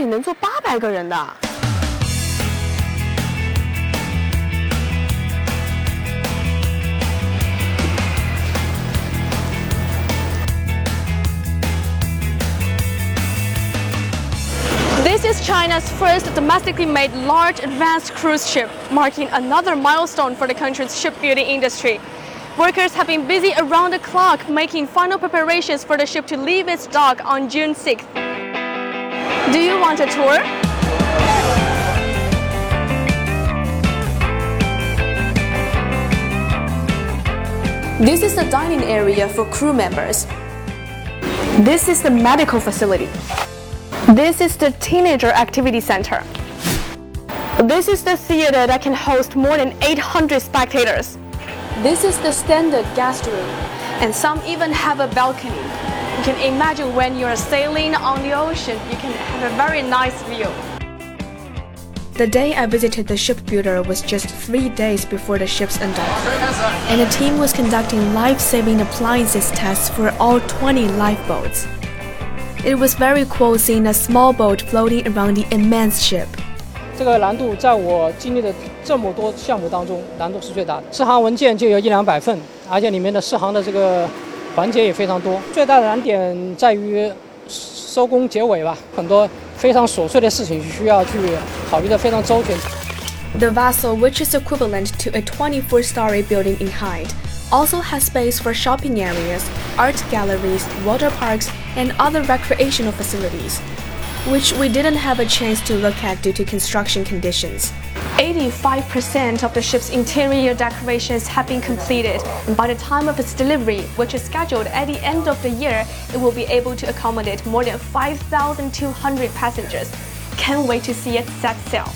里能坐八百个人的。This is China's first domestically made large advanced cruise ship, marking another milestone for the country's shipbuilding industry. Workers have been busy around the clock making final preparations for the ship to leave its dock on June 6th. Do you want a tour? This is the dining area for crew members. This is the medical facility. This is the Teenager Activity Center. This is the theater that can host more than 800 spectators. This is the standard guest room, and some even have a balcony. You can imagine when you're sailing on the ocean, you can have a very nice view. The day I visited the shipbuilder was just three days before the ship's undock, and the team was conducting life-saving appliances tests for all 20 lifeboats. It was very cool seeing a small boat floating around the immense ship. 这个难度在我经历的这么多项目当中，难度是最大的。试航文件就有一两百份，而且里面的试航的这个 环节也非常多。最大的难点在于收工结尾吧，很多非常琐碎的事情需要去考虑的非常周全。The Vessel, which is equivalent to a 24-story building in height, also has space for shopping areas, art galleries, water parks, and other recreational facilities which we didn't have a chance to look at due to construction conditions. 85% of the ship's interior decorations have been completed, and by the time of its delivery, which is scheduled at the end of the year, it will be able to accommodate more than 5,200 passengers. Can't wait to see it set sail.